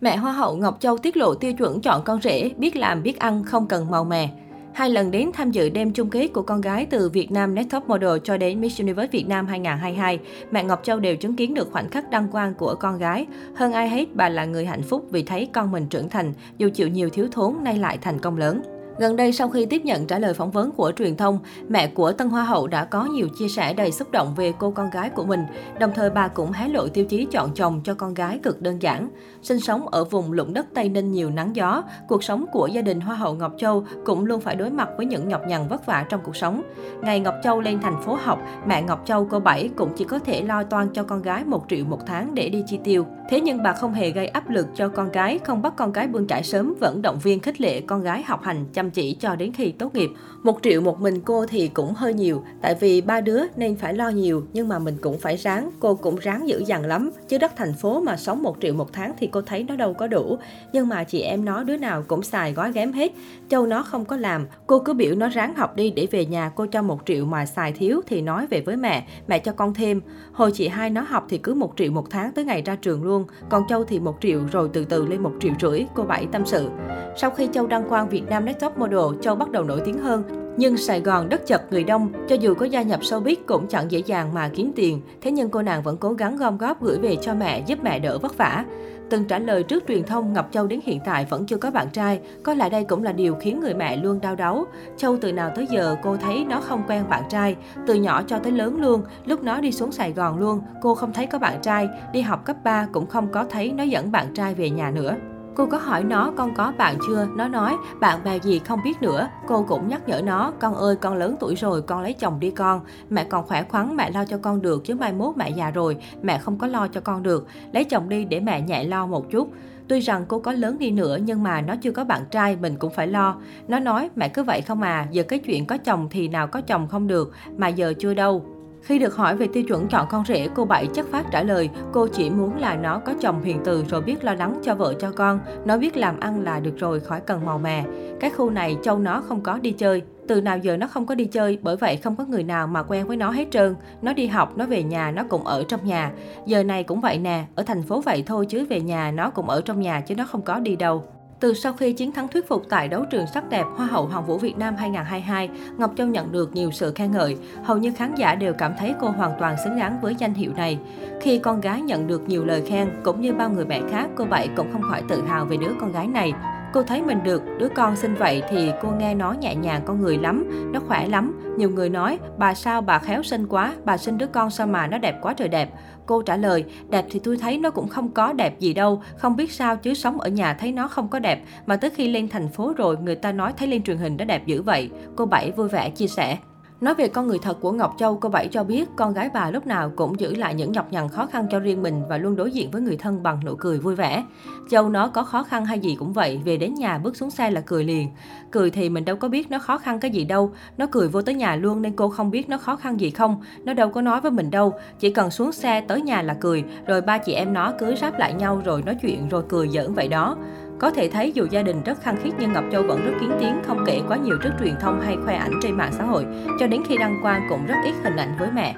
Mẹ Hoa hậu Ngọc Châu tiết lộ tiêu chuẩn chọn con rể, biết làm biết ăn, không cần màu mè. Hai lần đến tham dự đêm chung kết của con gái từ Việt Nam Next Top Model cho đến Miss Universe Việt Nam 2022, mẹ Ngọc Châu đều chứng kiến được khoảnh khắc đăng quang của con gái. Hơn ai hết, bà là người hạnh phúc vì thấy con mình trưởng thành, dù chịu nhiều thiếu thốn nay lại thành công lớn. Gần đây sau khi tiếp nhận trả lời phỏng vấn của truyền thông, mẹ của Tân Hoa hậu đã có nhiều chia sẻ đầy xúc động về cô con gái của mình. Đồng thời bà cũng hé lộ tiêu chí chọn chồng cho con gái cực đơn giản. Sinh sống ở vùng lũng đất Tây Ninh nhiều nắng gió, cuộc sống của gia đình Hoa hậu Ngọc Châu cũng luôn phải đối mặt với những nhọc nhằn vất vả trong cuộc sống. Ngày Ngọc Châu lên thành phố học, mẹ Ngọc Châu cô Bảy cũng chỉ có thể lo toan cho con gái 1 triệu một tháng để đi chi tiêu. Thế nhưng bà không hề gây áp lực cho con gái, không bắt con gái bươn trải sớm, vẫn động viên khích lệ con gái học hành chăm chỉ cho đến khi tốt nghiệp. Một triệu một mình cô thì cũng hơi nhiều, tại vì ba đứa nên phải lo nhiều, nhưng mà mình cũng phải ráng, cô cũng ráng dữ dằn lắm. Chứ đất thành phố mà sống một triệu một tháng thì cô thấy nó đâu có đủ. Nhưng mà chị em nó đứa nào cũng xài gói ghém hết. Châu nó không có làm, cô cứ biểu nó ráng học đi để về nhà cô cho một triệu mà xài thiếu thì nói về với mẹ, mẹ cho con thêm. Hồi chị hai nó học thì cứ một triệu một tháng tới ngày ra trường luôn, còn Châu thì một triệu rồi từ từ lên một triệu rưỡi, cô Bảy tâm sự. Sau khi Châu đăng quang Việt Nam laptop Top Model, Châu bắt đầu nổi tiếng hơn. Nhưng Sài Gòn đất chật người đông, cho dù có gia nhập showbiz cũng chẳng dễ dàng mà kiếm tiền. Thế nhưng cô nàng vẫn cố gắng gom góp gửi về cho mẹ giúp mẹ đỡ vất vả. Từng trả lời trước truyền thông, Ngọc Châu đến hiện tại vẫn chưa có bạn trai. Có lẽ đây cũng là điều khiến người mẹ luôn đau đáu. Châu từ nào tới giờ cô thấy nó không quen bạn trai. Từ nhỏ cho tới lớn luôn, lúc nó đi xuống Sài Gòn luôn, cô không thấy có bạn trai. Đi học cấp 3 cũng không có thấy nó dẫn bạn trai về nhà nữa. Cô có hỏi nó con có bạn chưa? Nó nói bạn bè gì không biết nữa. Cô cũng nhắc nhở nó, con ơi con lớn tuổi rồi, con lấy chồng đi con. Mẹ còn khỏe khoắn, mẹ lo cho con được chứ mai mốt mẹ già rồi, mẹ không có lo cho con được. Lấy chồng đi để mẹ nhẹ lo một chút. Tuy rằng cô có lớn đi nữa nhưng mà nó chưa có bạn trai mình cũng phải lo. Nó nói mẹ cứ vậy không à, giờ cái chuyện có chồng thì nào có chồng không được, mà giờ chưa đâu. Khi được hỏi về tiêu chuẩn chọn con rể, cô Bảy chất phát trả lời, cô chỉ muốn là nó có chồng hiền từ rồi biết lo lắng cho vợ cho con, nó biết làm ăn là được rồi, khỏi cần màu mè. Cái khu này châu nó không có đi chơi, từ nào giờ nó không có đi chơi, bởi vậy không có người nào mà quen với nó hết trơn. Nó đi học, nó về nhà, nó cũng ở trong nhà. Giờ này cũng vậy nè, ở thành phố vậy thôi chứ về nhà nó cũng ở trong nhà chứ nó không có đi đâu. Từ sau khi chiến thắng thuyết phục tại đấu trường sắc đẹp Hoa hậu Hoàng vũ Việt Nam 2022, Ngọc Châu nhận được nhiều sự khen ngợi. Hầu như khán giả đều cảm thấy cô hoàn toàn xứng đáng với danh hiệu này. Khi con gái nhận được nhiều lời khen, cũng như bao người mẹ khác, cô Bảy cũng không khỏi tự hào về đứa con gái này. Cô thấy mình được, đứa con sinh vậy thì cô nghe nó nhẹ nhàng con người lắm, nó khỏe lắm. Nhiều người nói, bà sao bà khéo sinh quá, bà sinh đứa con sao mà nó đẹp quá trời đẹp. Cô trả lời, đẹp thì tôi thấy nó cũng không có đẹp gì đâu, không biết sao chứ sống ở nhà thấy nó không có đẹp, mà tới khi lên thành phố rồi người ta nói thấy lên truyền hình nó đẹp dữ vậy. Cô Bảy vui vẻ chia sẻ. Nói về con người thật của Ngọc Châu, cô Bảy cho biết con gái bà lúc nào cũng giữ lại những nhọc nhằn khó khăn cho riêng mình và luôn đối diện với người thân bằng nụ cười vui vẻ. Châu nó có khó khăn hay gì cũng vậy, về đến nhà bước xuống xe là cười liền. Cười thì mình đâu có biết nó khó khăn cái gì đâu, nó cười vô tới nhà luôn nên cô không biết nó khó khăn gì không. Nó đâu có nói với mình đâu, chỉ cần xuống xe tới nhà là cười, rồi ba chị em nó cứ ráp lại nhau rồi nói chuyện rồi cười giỡn vậy đó. Có thể thấy dù gia đình rất khăng khít nhưng Ngọc Châu vẫn rất kiến tiếng, không kể quá nhiều trước truyền thông hay khoe ảnh trên mạng xã hội, cho đến khi đăng quang cũng rất ít hình ảnh với mẹ.